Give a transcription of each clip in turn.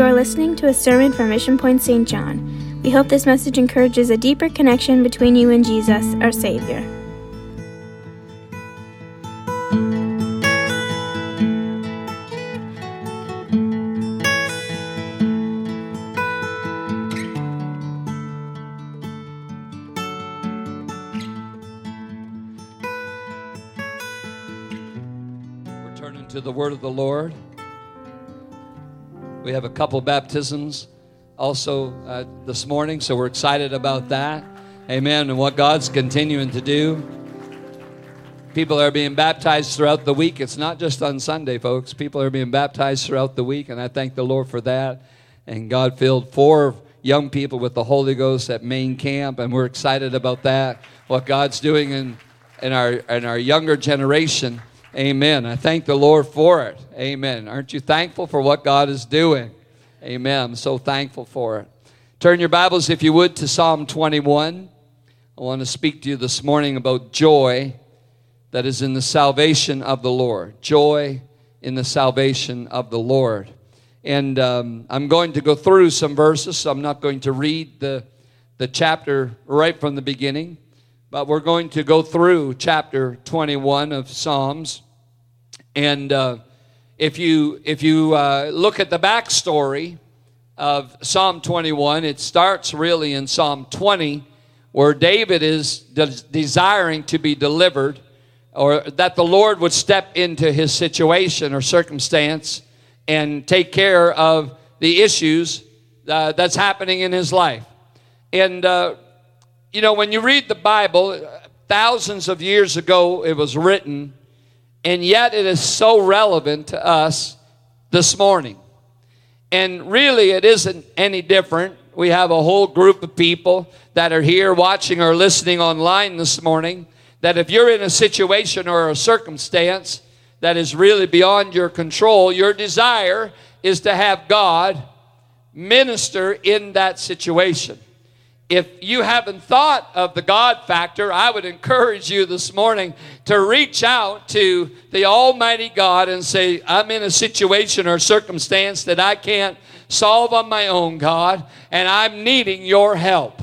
You are listening to a sermon from Mission Point St. John. We hope this message encourages a deeper connection between you and Jesus, our Savior. We're turning to the word of the Lord. Have a couple baptisms also uh, this morning, so we're excited about that. Amen. And what God's continuing to do. People are being baptized throughout the week. It's not just on Sunday, folks. People are being baptized throughout the week, and I thank the Lord for that. And God filled four young people with the Holy Ghost at main camp, and we're excited about that. What God's doing in, in our in our younger generation. Amen. I thank the Lord for it. Amen. Aren't you thankful for what God is doing? Amen. I'm so thankful for it. Turn your Bibles, if you would, to Psalm 21. I want to speak to you this morning about joy that is in the salvation of the Lord. Joy in the salvation of the Lord. And um, I'm going to go through some verses, so I'm not going to read the, the chapter right from the beginning, but we're going to go through chapter 21 of Psalms. And uh, if you, if you uh, look at the backstory of Psalm 21, it starts really in Psalm 20, where David is de- desiring to be delivered or that the Lord would step into his situation or circumstance and take care of the issues uh, that's happening in his life. And, uh, you know, when you read the Bible, thousands of years ago it was written, and yet it is so relevant to us this morning. And really, it isn't any different. We have a whole group of people that are here watching or listening online this morning that if you're in a situation or a circumstance that is really beyond your control, your desire is to have God minister in that situation. If you haven't thought of the God factor, I would encourage you this morning to reach out to the Almighty God and say, I'm in a situation or circumstance that I can't solve on my own, God, and I'm needing your help.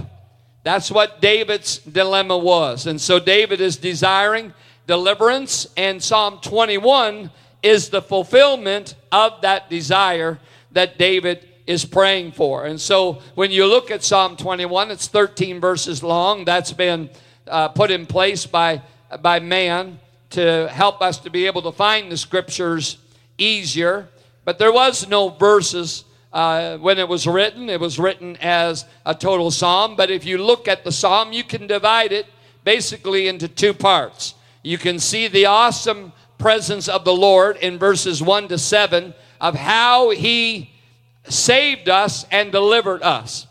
That's what David's dilemma was. And so David is desiring deliverance, and Psalm 21 is the fulfillment of that desire that David is praying for. And so when you look at Psalm 21, it's 13 verses long. That's been uh, put in place by, by man to help us to be able to find the scriptures easier. But there was no verses uh, when it was written. It was written as a total psalm. But if you look at the psalm, you can divide it basically into two parts. You can see the awesome presence of the Lord in verses 1 to 7 of how he saved us and delivered us.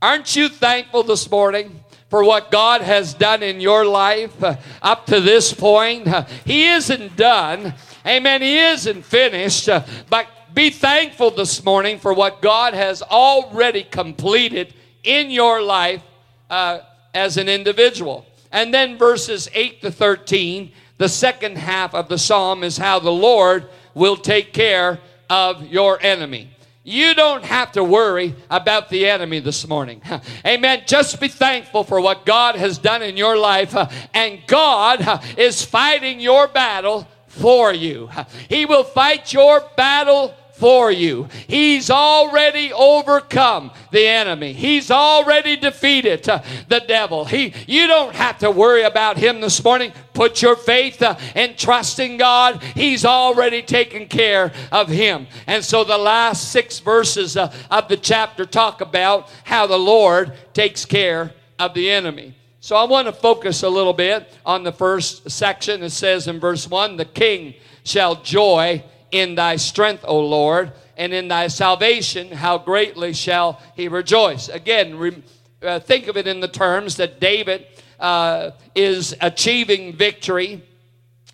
Aren't you thankful this morning? For what God has done in your life uh, up to this point. He isn't done. Amen. He isn't finished. But be thankful this morning for what God has already completed in your life uh, as an individual. And then verses 8 to 13, the second half of the psalm is how the Lord will take care of your enemy. You don't have to worry about the enemy this morning. Amen. Just be thankful for what God has done in your life, uh, and God uh, is fighting your battle for you. He will fight your battle for you. He's already overcome the enemy. He's already defeated uh, the devil. He you don't have to worry about him this morning. Put your faith uh, and trust in God. He's already taken care of him. And so the last 6 verses uh, of the chapter talk about how the Lord takes care of the enemy. So I want to focus a little bit on the first section. It says in verse 1, the king shall joy in thy strength, O Lord, and in thy salvation, how greatly shall he rejoice. Again, re, uh, think of it in the terms that David uh, is achieving victory,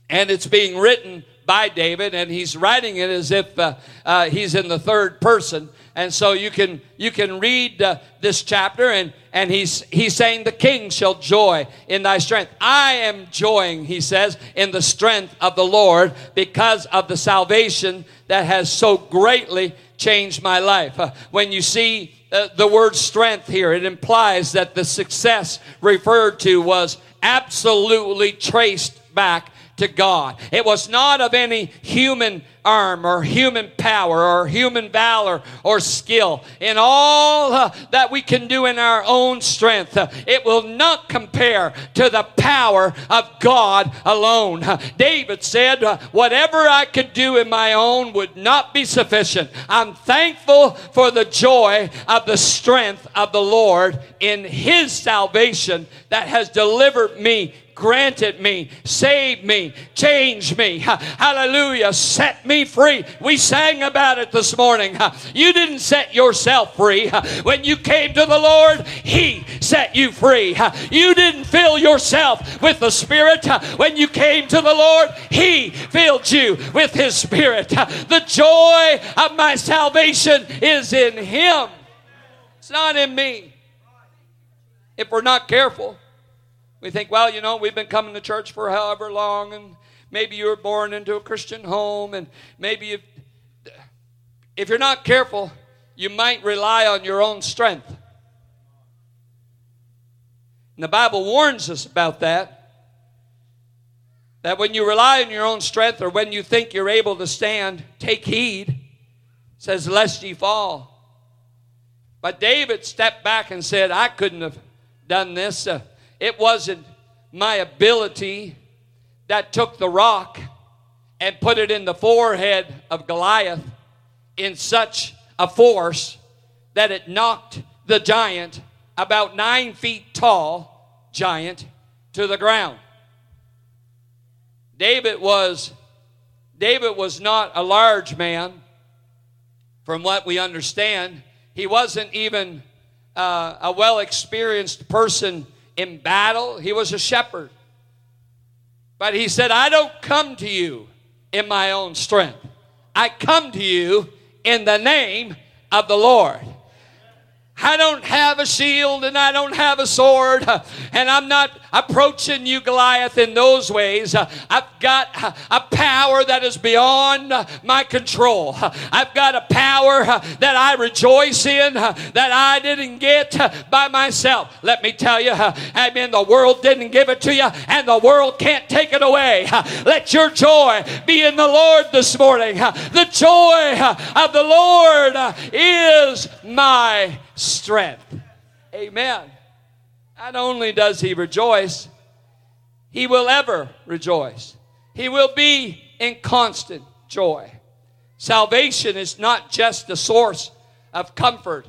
and it's being written by David, and he's writing it as if uh, uh, he's in the third person. And so you can you can read uh, this chapter, and and he's he's saying the king shall joy in thy strength. I am joying, he says, in the strength of the Lord because of the salvation that has so greatly changed my life. Uh, when you see uh, the word strength here, it implies that the success referred to was absolutely traced back to God. It was not of any human arm or human power or human valor or skill. In all uh, that we can do in our own strength, uh, it will not compare to the power of God alone. Uh, David said, uh, Whatever I could do in my own would not be sufficient. I'm thankful for the joy of the strength of the Lord in His salvation that has delivered me granted me, saved me, changed me. Hallelujah. Set me free. We sang about it this morning. You didn't set yourself free. When you came to the Lord, He set you free. You didn't fill yourself with the Spirit. When you came to the Lord, He filled you with His Spirit. The joy of my salvation is in Him, it's not in me. If we're not careful, we think, well, you know, we've been coming to church for however long, and maybe you were born into a Christian home, and maybe if, if you're not careful, you might rely on your own strength. And the Bible warns us about that. That when you rely on your own strength or when you think you're able to stand, take heed. Says, lest ye fall. But David stepped back and said, I couldn't have done this. Uh, it wasn't my ability that took the rock and put it in the forehead of Goliath in such a force that it knocked the giant, about nine feet tall giant, to the ground. David was David was not a large man, from what we understand. He wasn't even uh, a well experienced person in battle, he was a shepherd. But he said, I don't come to you in my own strength. I come to you in the name of the Lord. I don't have a shield and I don't have a sword, and I'm not approaching you, Goliath, in those ways. I've got a power that is beyond my control. I've got a power that I rejoice in that I didn't get by myself. Let me tell you, I mean, the world didn't give it to you, and the world can't take it away. Let your joy be in the Lord this morning. The joy of the Lord is my strength. Amen. Not only does he rejoice, he will ever rejoice. He will be in constant joy. Salvation is not just the source of comfort,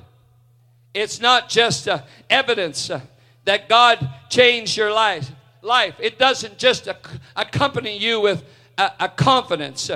it's not just uh, evidence uh, that God changed your life. Life. It doesn't just ac- accompany you with a, a confidence.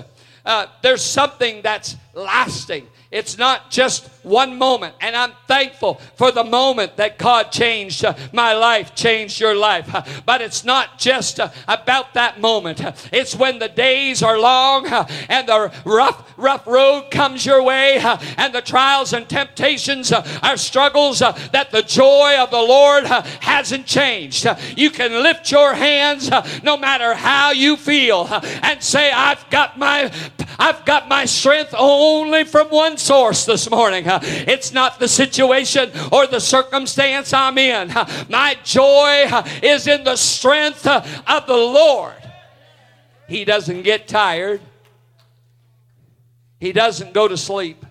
Uh, there's something that's lasting. It's not just one moment. And I'm thankful for the moment that God changed uh, my life, changed your life. Uh, but it's not just uh, about that moment. Uh, it's when the days are long uh, and the rough, rough road comes your way uh, and the trials and temptations are struggles that the joy of the Lord hasn't changed. You can lift your hands no matter how you feel and say, I've got my I've got my strength only from one source this morning. It's not the situation or the circumstance I'm in. My joy is in the strength of the Lord. He doesn't get tired, He doesn't go to sleep,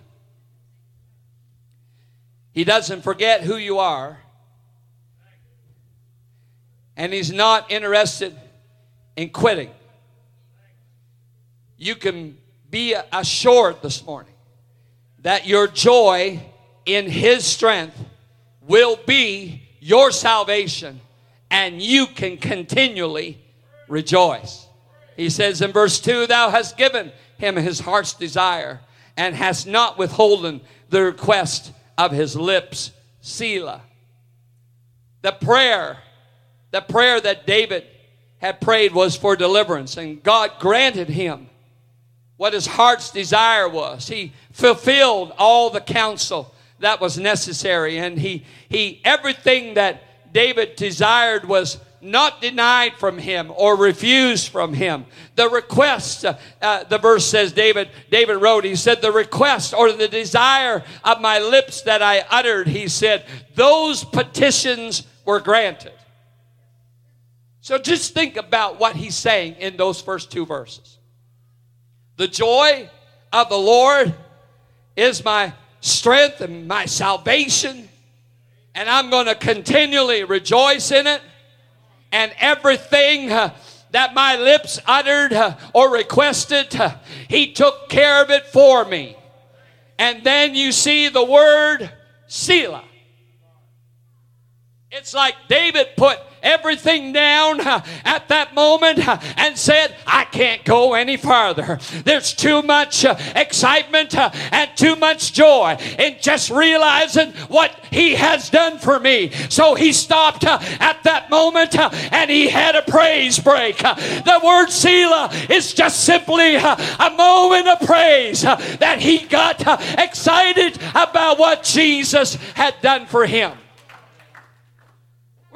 He doesn't forget who you are. And He's not interested in quitting. You can be assured this morning that your joy in His strength will be your salvation and you can continually rejoice. He says in verse 2 Thou hast given him his heart's desire and hast not withholden the request of his lips. Selah. The prayer, the prayer that David had prayed was for deliverance, and God granted him what his heart's desire was. He fulfilled all the counsel that was necessary. And he, he everything that David desired was not denied from him or refused from him. The request, uh, uh, the verse says, David, David wrote, he said, the request or the desire of my lips that I uttered, he said, those petitions were granted. So just think about what he's saying in those first two verses. The joy of the Lord is my strength and my salvation, and I'm going to continually rejoice in it and everything uh, that my lips uttered uh, or requested, uh, He took care of it for me. And then you see the word Selah. It's like David put everything down uh, at that moment uh, and said, I can't go any farther. There's too much uh, excitement uh, and too much joy in just realizing what He has done for me. So he stopped uh, at that moment uh, and he had a praise break. The word Selah is just simply a moment of praise that he got excited about what Jesus had done for him.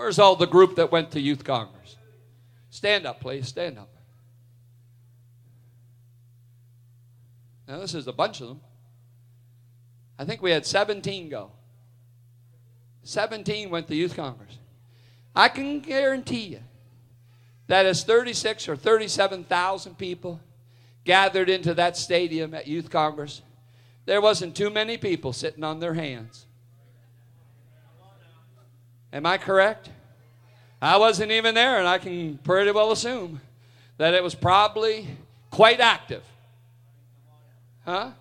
Where's all the group that went to Youth Congress? Stand up, please. Stand up. Now, this is a bunch of them. I think we had 17 go. 17 went to Youth Congress. I can guarantee you that as 36 or 37,000 people gathered into that stadium at Youth Congress, there wasn't too many people sitting on their hands. Am I correct? I wasn't even there, and I can pretty well assume that it was probably quite active. Huh?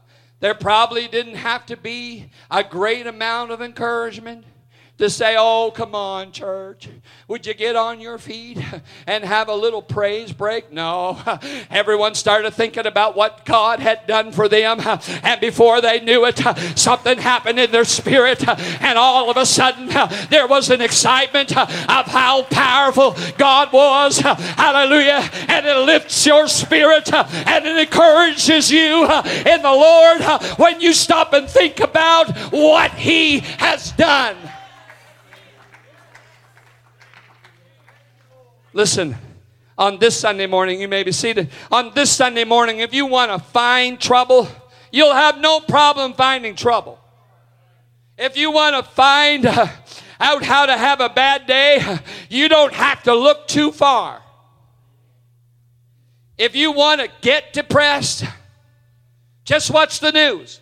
There probably didn't have to be a great amount of encouragement to say, Oh, come on, church. Would you get on your feet and have a little praise break? No. Everyone started thinking about what God had done for them. And before they knew it, something happened in their spirit. And all of a sudden, there was an excitement of how powerful God was. Hallelujah. And it lifts your spirit and it encourages you in the Lord when you stop and think about what He has done. Listen, on this Sunday morning, you may be seated. On this Sunday morning, if you want to find trouble, you'll have no problem finding trouble. If you want to find uh, out how to have a bad day, you don't have to look too far. If you want to get depressed, just watch the news.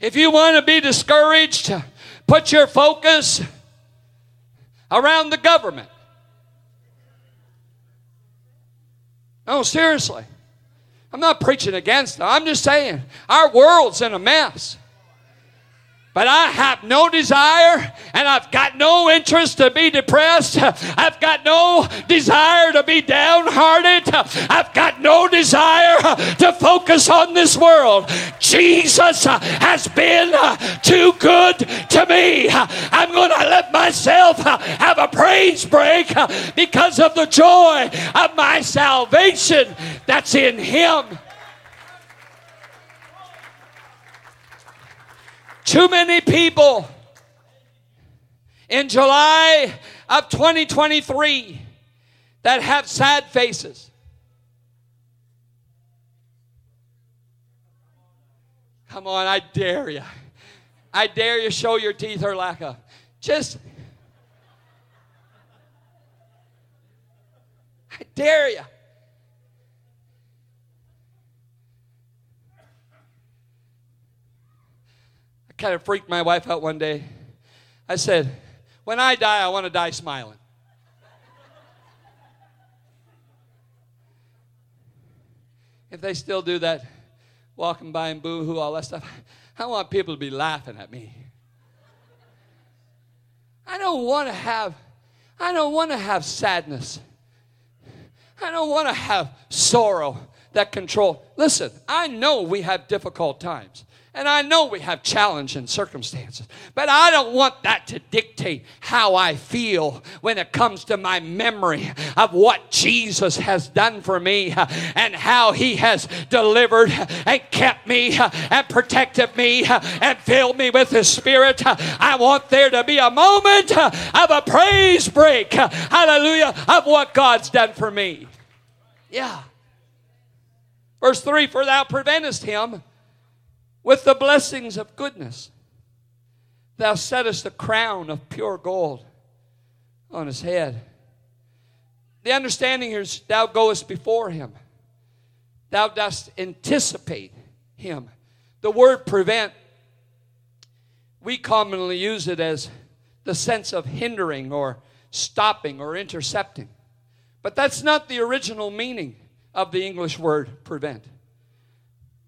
If you want to be discouraged, put your focus around the government. No, seriously. I'm not preaching against them. I'm just saying our world's in a mess. But I have no desire and I've got no interest to be depressed. I've got no desire to be downhearted. I've got no desire to focus on this world. Jesus has been too good to me. I'm going to let myself have a praise break because of the joy of my salvation that's in Him. Too many people in July of 2023 that have sad faces. Come on, I dare you. I dare you show your teeth or lack of. Just, I dare you. Kind of freaked my wife out one day. I said, When I die, I want to die smiling. if they still do that, walking by and boo hoo, all that stuff, I want people to be laughing at me. I don't want to have, I don't want to have sadness. I don't want to have sorrow that control. Listen, I know we have difficult times. And I know we have challenging circumstances, but I don't want that to dictate how I feel when it comes to my memory of what Jesus has done for me uh, and how he has delivered and kept me uh, and protected me uh, and filled me with his spirit. I want there to be a moment of a praise break, hallelujah, of what God's done for me. Yeah. Verse 3 For thou preventest him with the blessings of goodness. Thou settest a crown of pure gold on his head. The understanding here is thou goest before him. Thou dost anticipate him. The word prevent, we commonly use it as the sense of hindering or stopping or intercepting. But that's not the original meaning of the English word prevent.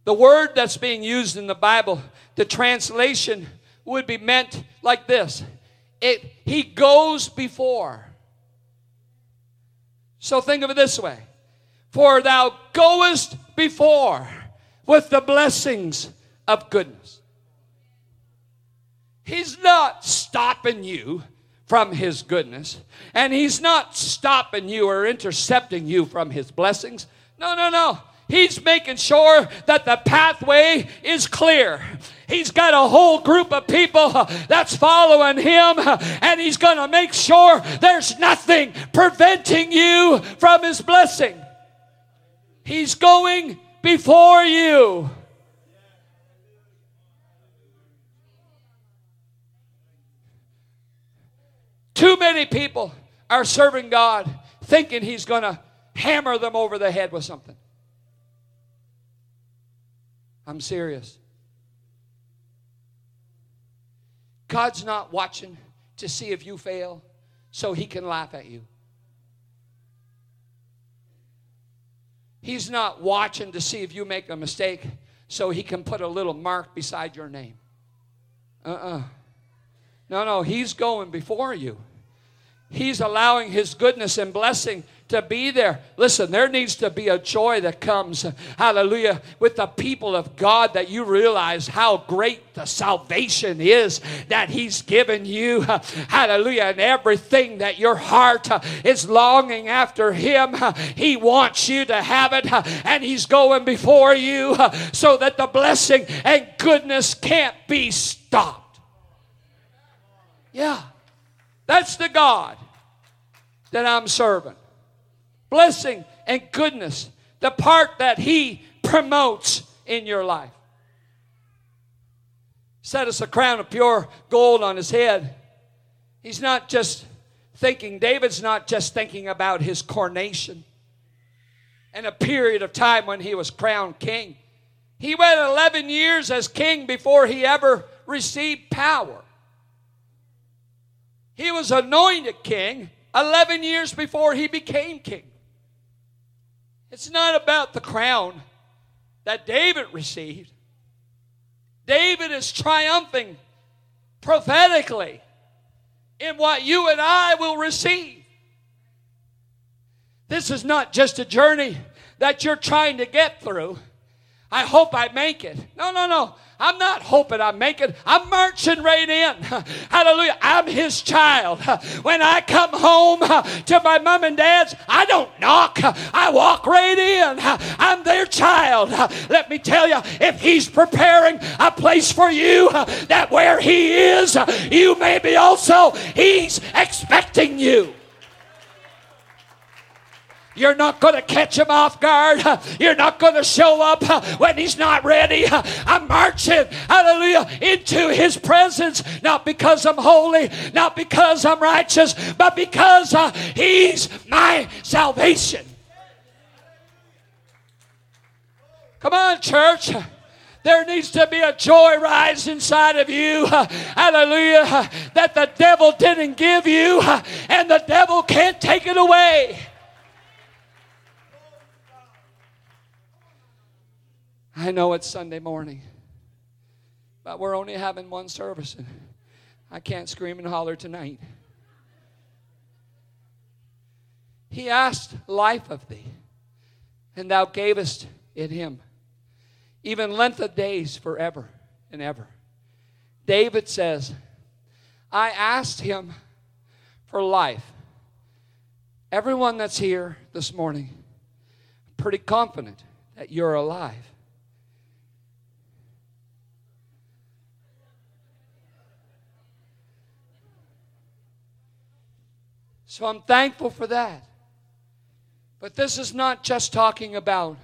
The word that's being used in the Bible, the translation would be meant like this it, He goes before. So think of it this way For thou goest before with the blessings of goodness. He's not stopping you from His goodness, and He's not stopping you or intercepting you from His blessings. No, no, no. He's making sure that the pathway is clear. He's got a whole group of people that's following him, and he's going to make sure there's nothing preventing you from his blessing. He's going before you. Too many people are serving God thinking He's going to hammer them over the head with something. I'm serious. God's not watching to see if you fail so he can laugh at you. He's not watching to see if you make a mistake so he can put a little mark beside your name. Uh uh-uh. uh No, no, he's going before you. He's allowing his goodness and blessing to be there. Listen, there needs to be a joy that comes, hallelujah, with the people of God that you realize how great the salvation is that He's given you, hallelujah, and everything that your heart is longing after Him. He wants you to have it, and He's going before you so that the blessing and goodness can't be stopped. Yeah, that's the God that I'm serving blessing, and goodness, the part that He promotes in your life. Set us a crown of pure gold on his head. He's not just thinking, David's not just thinking about his coronation and a period of time when he was crowned king. He went 11 years as king before he ever received power. He was anointed king 11 years before he became king. It's not about the crown that David received. David is triumphing prophetically in what you and I will receive. This is not just a journey that you're trying to get through. I hope I make it. No, no, no. I'm not hoping I make it. I'm marching right in. Hallelujah. I'm his child. When I come home to my mom and dad's, I don't knock. I walk right in. I'm their child. Let me tell you, if he's preparing a place for you, that where he is, you may be also, he's expecting you. You're not going to catch him off guard. You're not going to show up when he's not ready. I'm marching, hallelujah, into his presence, not because I'm holy, not because I'm righteous, but because uh, he's my salvation. Come on, church. There needs to be a joy rise inside of you. Hallelujah. That the devil didn't give you and the devil can't take it away. I know it's Sunday morning, but we're only having one service. And I can't scream and holler tonight. He asked life of thee, and thou gavest it him, even length of days forever. and ever. David says, I asked him for life. Everyone that's here this morning, pretty confident that you're alive. So I'm thankful for that. But this is not just talking about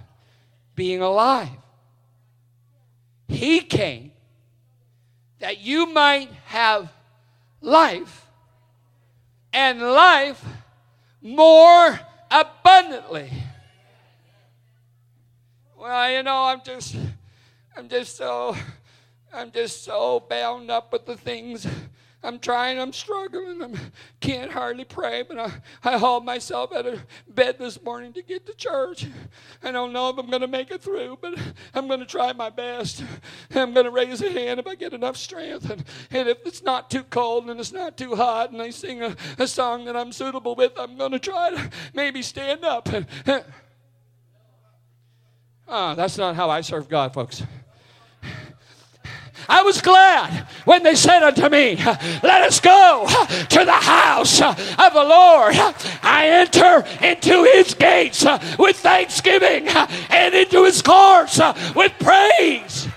being alive. He came that you might have life and life more abundantly. Well, you know, I'm just I'm just so I'm just so bound up with the things I'm trying, I'm struggling, I can't hardly pray, but I, I hauled myself out of bed this morning to get to church. I don't know if I'm going to make it through, but I'm going to try my best. I'm going to raise a hand if I get enough strength. And, and if it's not too cold and it's not too hot and I sing a, a song that I'm suitable with, I'm going to try to maybe stand up. oh, that's not how I serve God, folks. I was glad when they said unto me, Let us go to the house of the Lord. I enter into his gates with thanksgiving and into his courts with praise.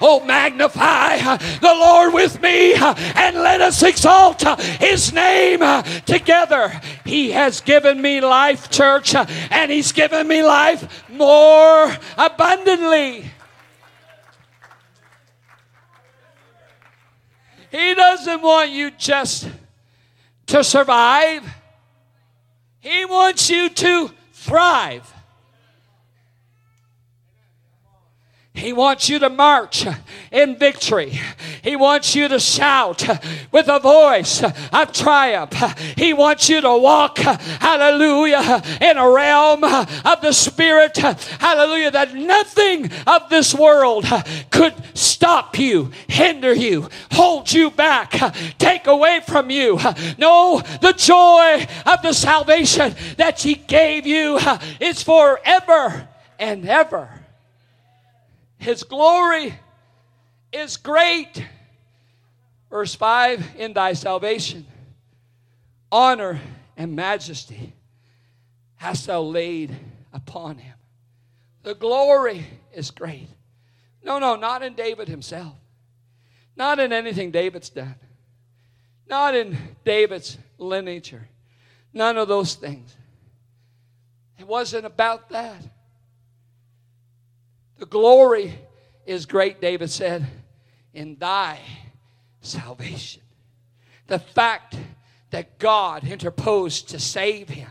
Oh, magnify the Lord with me and let us exalt his name together. He has given me life, church, and he's given me life more abundantly. He doesn't want you just to survive, He wants you to thrive. He wants you to march in victory. He wants you to shout with a voice of triumph. He wants you to walk, hallelujah, in a realm of the Spirit, hallelujah, that nothing of this world could stop you, hinder you, hold you back, take away from you. No, the joy of the salvation that He gave you is forever and ever. His glory is great. Verse 5 In thy salvation, honor and majesty hast thou laid upon him. The glory is great. No, no, not in David himself, not in anything David's done, not in David's lineage, none of those things. It wasn't about that. The glory is great, David said, in thy salvation. The fact that God interposed to save him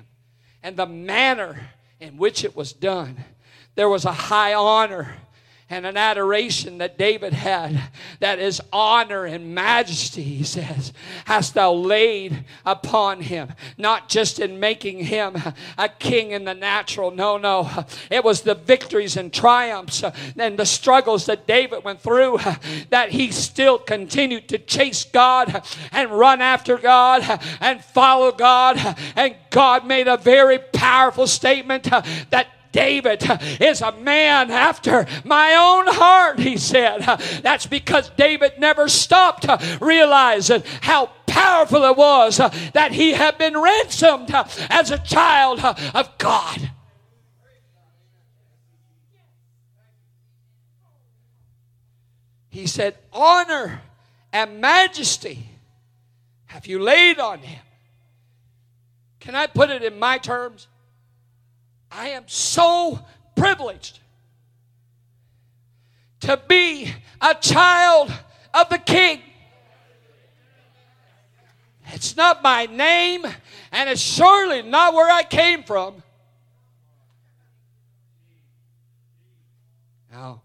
and the manner in which it was done, there was a high honor and an adoration that David had that is honor and majesty, he says, hast thou laid upon him. Not just in making him a king in the natural. No, no. It was the victories and triumphs and the struggles that David went through that he still continued to chase God and run after God and follow God. And God made a very powerful statement that David is a man after my own heart, he said. That's because David never stopped realizing how powerful it was that he had been ransomed as a child of God. He said, Honor and majesty have you laid on him. Can I put it in my terms? I am so privileged to be a child of the King. It's not my name, and it's surely not where I came from. Now,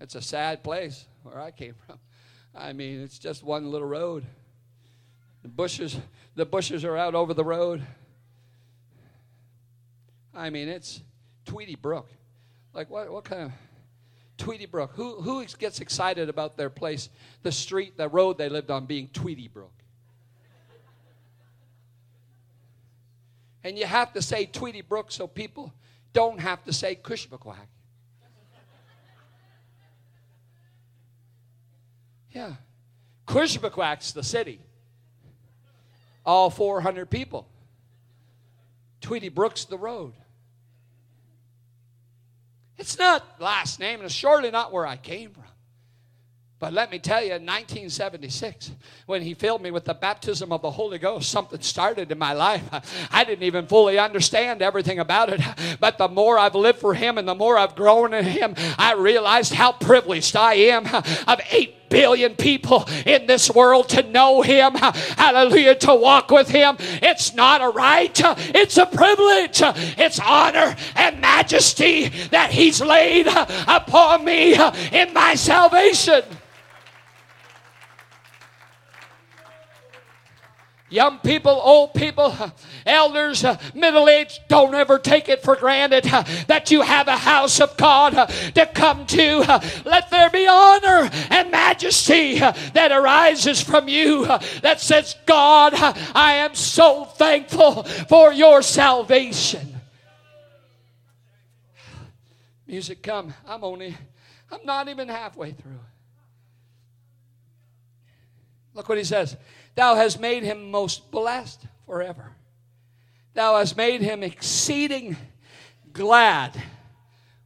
it's a sad place where I came from. I mean, it's just one little road. The bushes, the bushes are out over the road. I mean, it's Tweedie Brook. Like, what, what kind of Tweedie Brook? Who, who gets excited about their place, the street, the road they lived on being Tweedie Brook? And you have to say Tweedie Brook so people don't have to say Kouchibouguac. Yeah. Kouchibouguac, the city. All 400 people. Tweedie Brooks, the road. It's not last name, and it's surely not where I came from. But let me tell you, in 1976, when he filled me with the baptism of the Holy Ghost, something started in my life. I didn't even fully understand everything about it. But the more I've lived for him and the more I've grown in him, I realized how privileged I am of eight billion people in this world to know him. Hallelujah. To walk with him. It's not a right, it's a privilege. It's honor and majesty that he's laid upon me in my salvation. Young people, old people, elders, middle aged, don't ever take it for granted that you have a house of God to come to. Let there be honor and majesty that arises from you that says, God, I am so thankful for your salvation. Music come. I'm only, I'm not even halfway through. Look what he says. Thou hast made him most blessed forever. Thou hast made him exceeding glad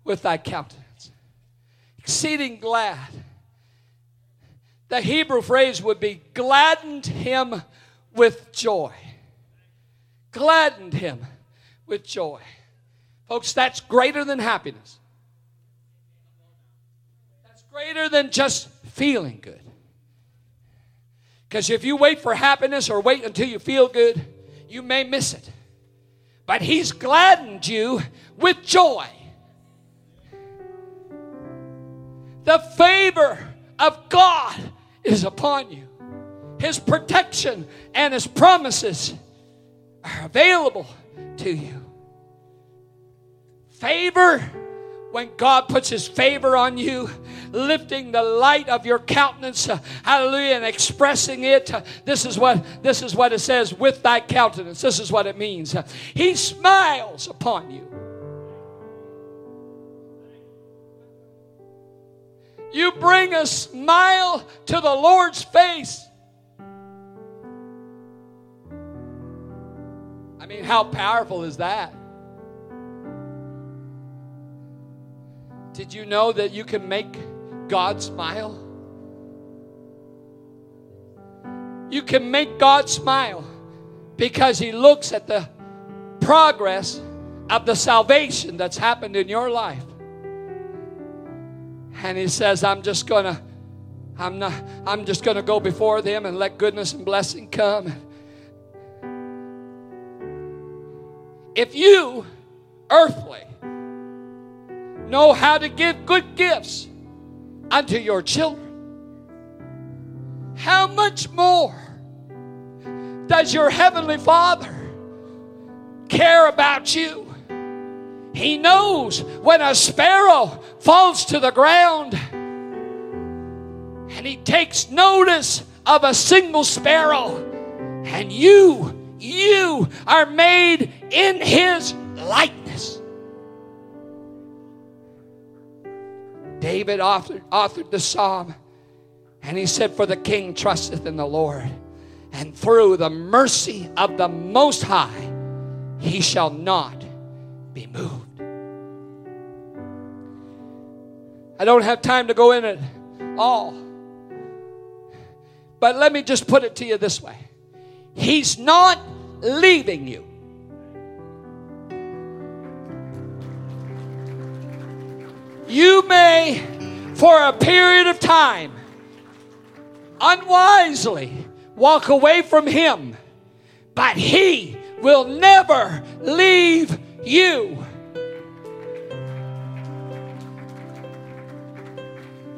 with thy countenance. Exceeding glad. The Hebrew phrase would be gladdened him with joy. Gladdened him with joy. Folks, that's greater than happiness. That's greater than just feeling good. Because if you wait for happiness or wait until you feel good, you may miss it. But He's gladdened you with joy. The favor of God is upon you. His protection and His promises are available to you. Favor, when God puts His favor on you, lifting the light of your countenance, uh, hallelujah, and expressing it. Uh, this is what this is what it says with thy countenance. This is what it means. Uh, he smiles upon you. You bring a smile to the Lord's face. I mean, how powerful is that? Did you know that you can make God smile. You can make God smile because He looks at the progress of the salvation that's happened in your life. And He says, I'm just gonna. I'm not I'm just going to go before them and let goodness and blessing come. If you earthly know how to give good gifts unto your children. How much more does your Heavenly Father care about you? He knows when a sparrow falls to the ground and He takes notice of a single sparrow, and you, you are made in His likeness. David authored, authored the psalm, and he said, For the king trusteth in the Lord, and through the mercy of the Most High, he shall not be moved. I don't have time to go in it all. But let me just put it to you this way He's not leaving you. You may, for a period of time, unwisely walk away from Him, but He will never leave you.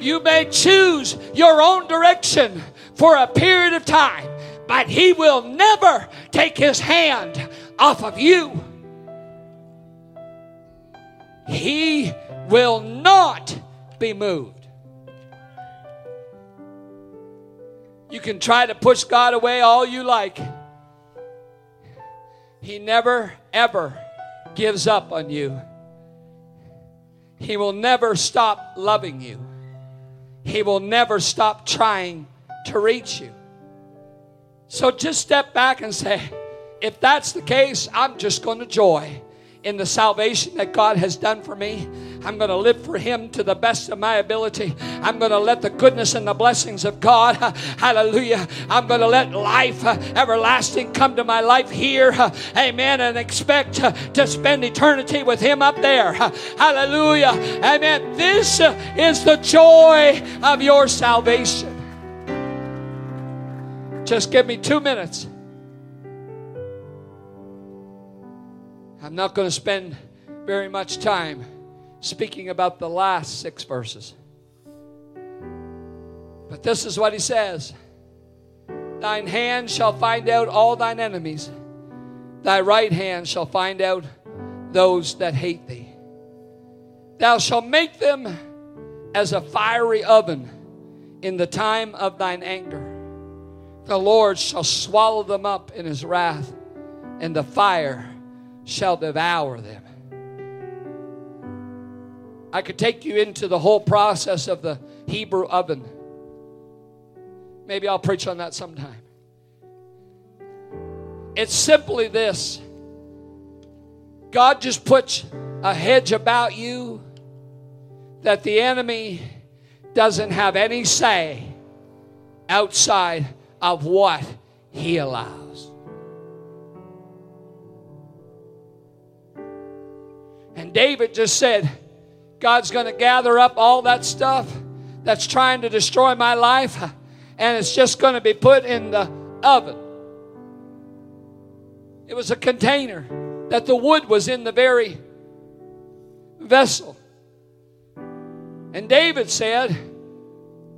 You may choose your own direction for a period of time, but He will never take His hand off of you. He will not be moved. You can try to push God away all you like. He never, ever gives up on you. He will never stop loving you. he will never stop trying to reach you. So just step back and say, if that's the case, I'm just going to joy in the salvation that God has done for me. I'm going to live for Him to the best of my ability. I'm going to let the goodness and the blessings of God, hallelujah, I'm going to let life uh, everlasting come to my life here, uh, amen, and expect uh, to spend eternity with Him up there. Hallelujah, amen. This is the joy of your salvation. Just give me two minutes. I'm not going to spend very much time speaking about the last six verses. But this is what he says Thine hand shall find out all thine enemies, thy right hand shall find out those that hate thee. Thou shalt make them as a fiery oven in the time of thine anger. The Lord shall swallow them up in his wrath, and the fire shall devour them. I could take you into the whole process of the Hebrew oven. Maybe I'll preach on that sometime. It's simply this God just puts a hedge about you that the enemy doesn't have any say outside of what he allows. David just said, God's going to gather up all that stuff that's trying to destroy my life, and it's just going to be put in the oven. It was a container that the wood was in the very vessel. And David said,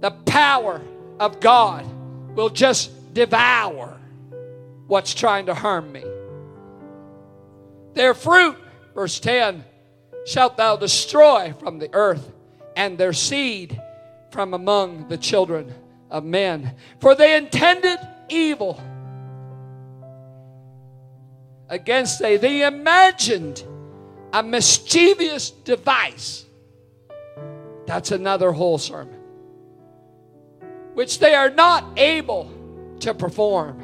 The power of God will just devour what's trying to harm me. Their fruit, verse 10, shalt thou destroy from the earth, and their seed from among the children of men. For they intended evil against thee. They imagined a mischievous device. That's another whole sermon which they are not able to perform.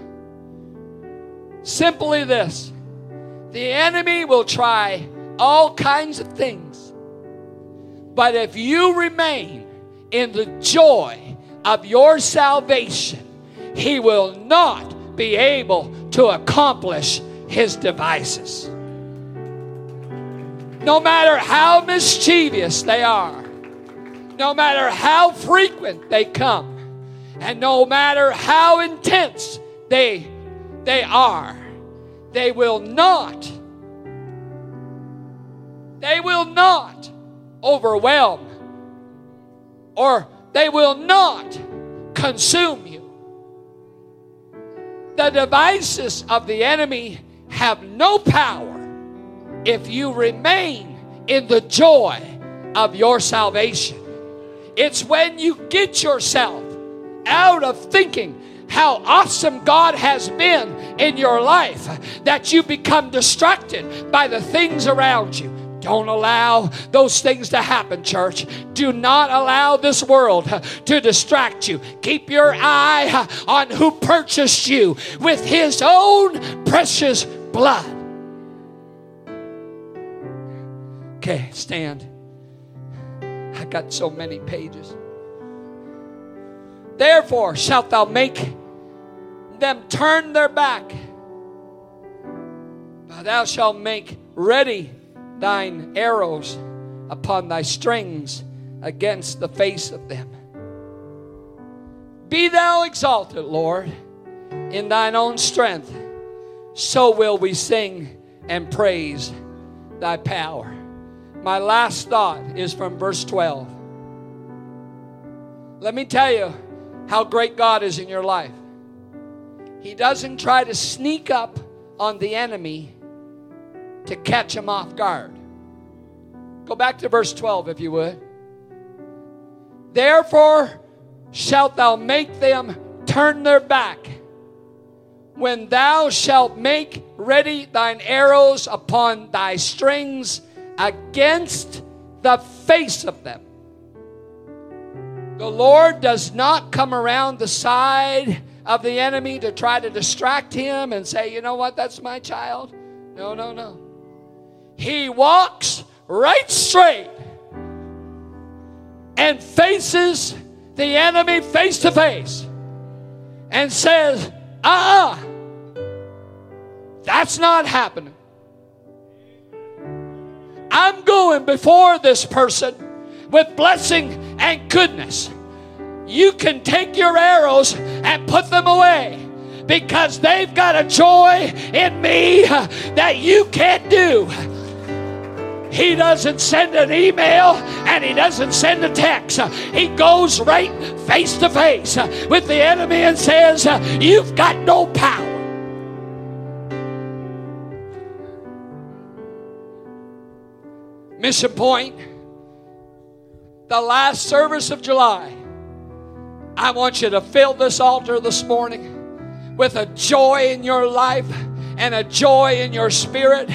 Simply this the enemy will try all kinds of things, but if you remain in the joy of your salvation, he will not be able to accomplish his devices. No matter how mischievous they are, no matter how frequent they come, and no matter how intense they, they are, they will not, they will not overwhelm or they will not consume you. The devices of the enemy have no power if you remain in the joy of your salvation. It's when you get yourself out of thinking how awesome God has been in your life that you become distracted by the things around you. Don't allow those things to happen, church. Do not allow this world to distract you. Keep your eye on who purchased you with his own precious blood. Okay, stand. I got so many pages. Therefore shalt thou make them turn their back. But thou shalt make ready thine arrows upon thy strings against the face of them. Be thou exalted, Lord, in thine own strength. So will we sing and praise thy power. My last thought is from verse 12. Let me tell you how great God is in your life. He doesn't try to sneak up on the enemy to catch him off guard. Go back to verse 12, if you would. Therefore shalt thou make them turn their back when thou shalt make ready thine arrows upon thy strings against the face of them. The Lord does not come around the side of the enemy to try to distract him and say, you know what, that's my child. No, no, no. He walks right straight and faces the enemy face to face and says, uh uh that's not happening. I'm going before this person with blessing and goodness. You can take your arrows and put them away because they've got a joy in me that you can't do. He doesn't send an email and he doesn't send a text. He goes right face to face with the enemy and says, You've got no power. Mission Point, the last service of July. I want you to fill this altar this morning with a joy in your life and a joy in your spirit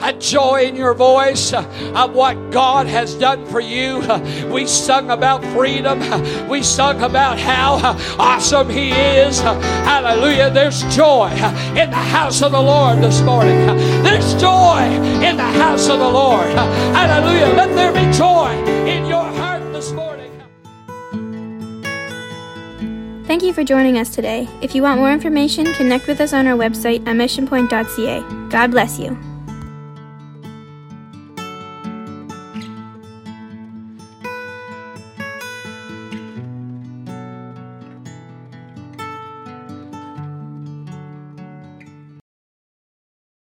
a joy in your voice uh, of what God has done for you. Uh, we sung about freedom. Uh, we sung about how awesome He is. Hallelujah. There's joy in the house of the Lord this morning. There's joy in the house of the Lord. Hallelujah. Let there be joy in your heart this morning. Thank you for joining us today. If you want more information, connect with us on our website at missionpoint.ca. God bless you.